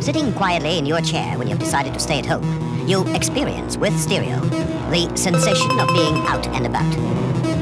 Sitting quietly in your chair when you've decided to stay at home, you experience with stereo the sensation of being out and about.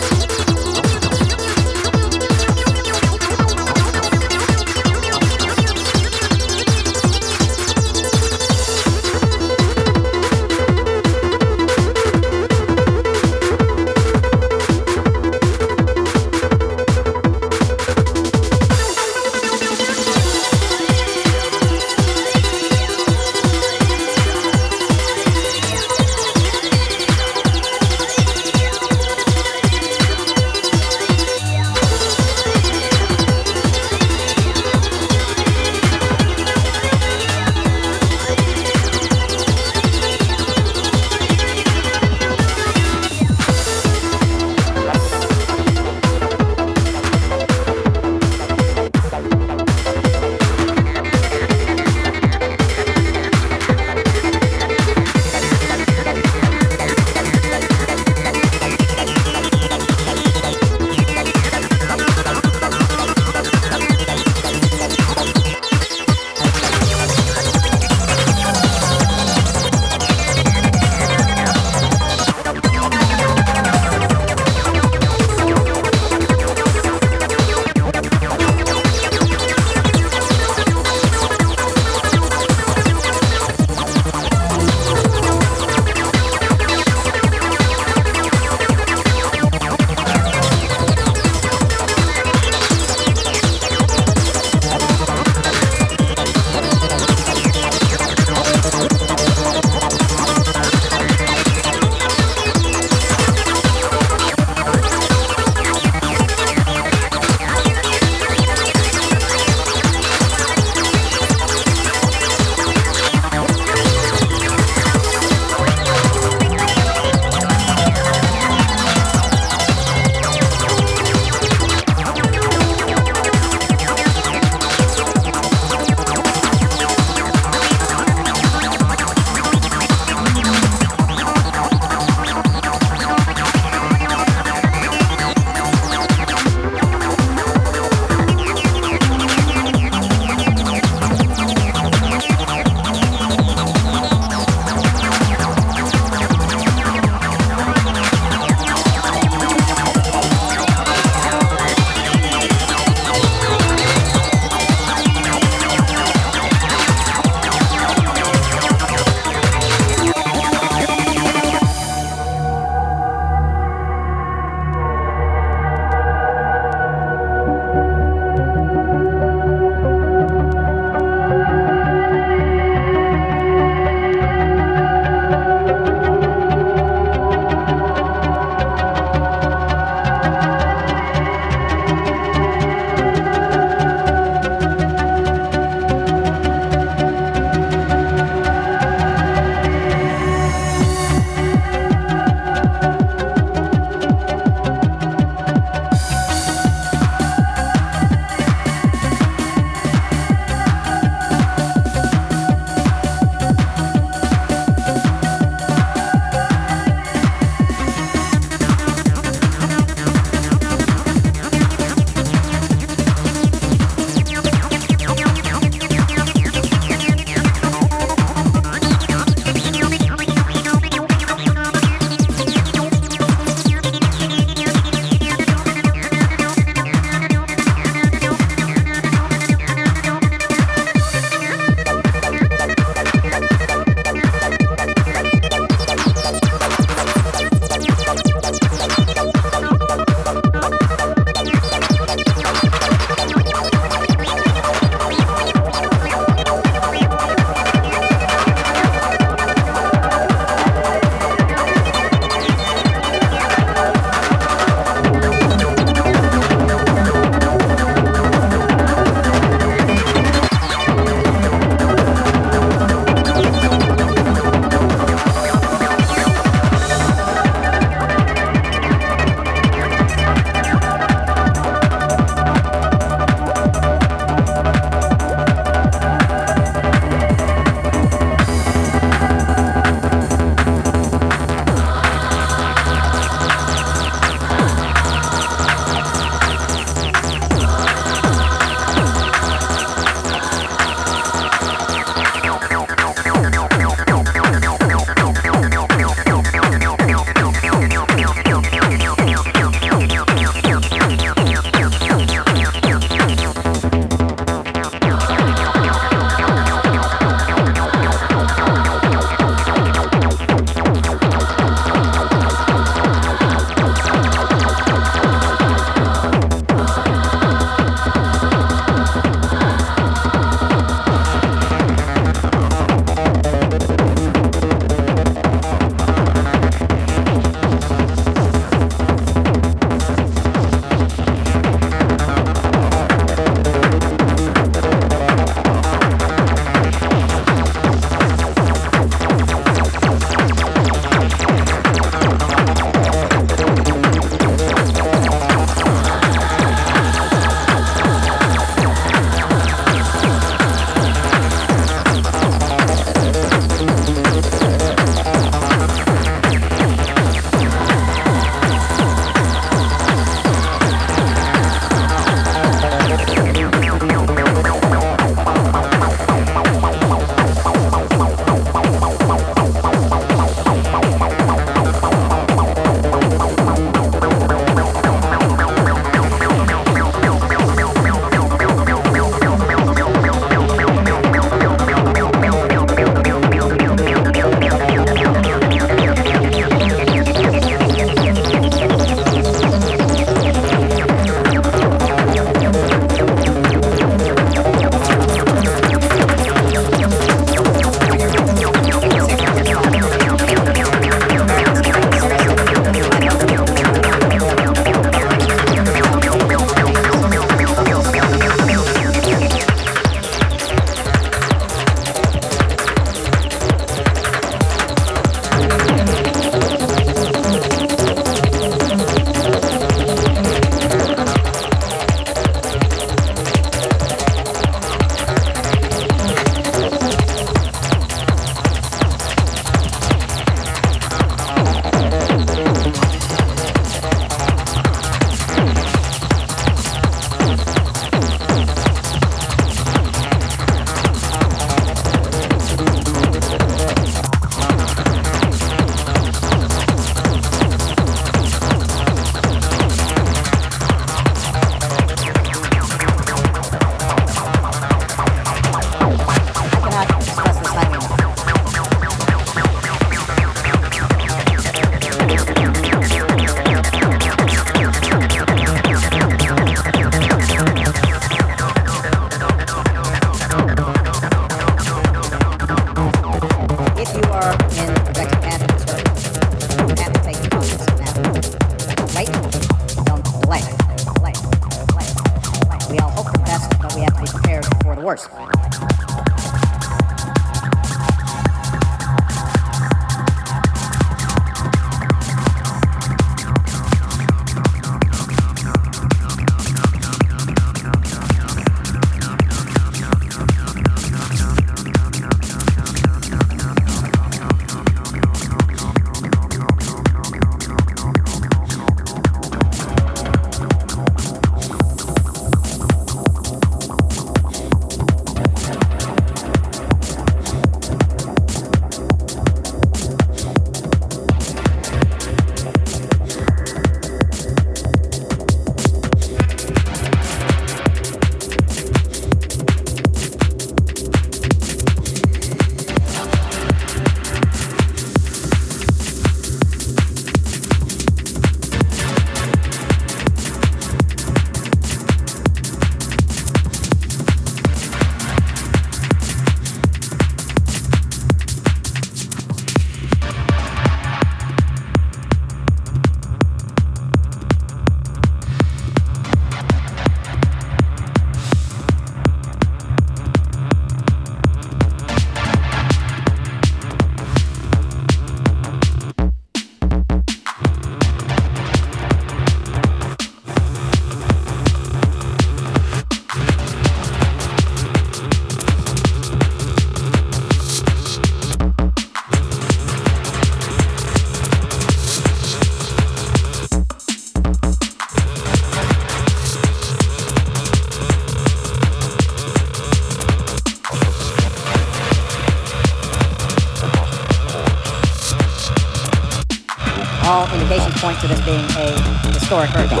This being a historic hurricane.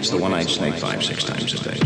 Pets the one-eyed snake five, six times a day.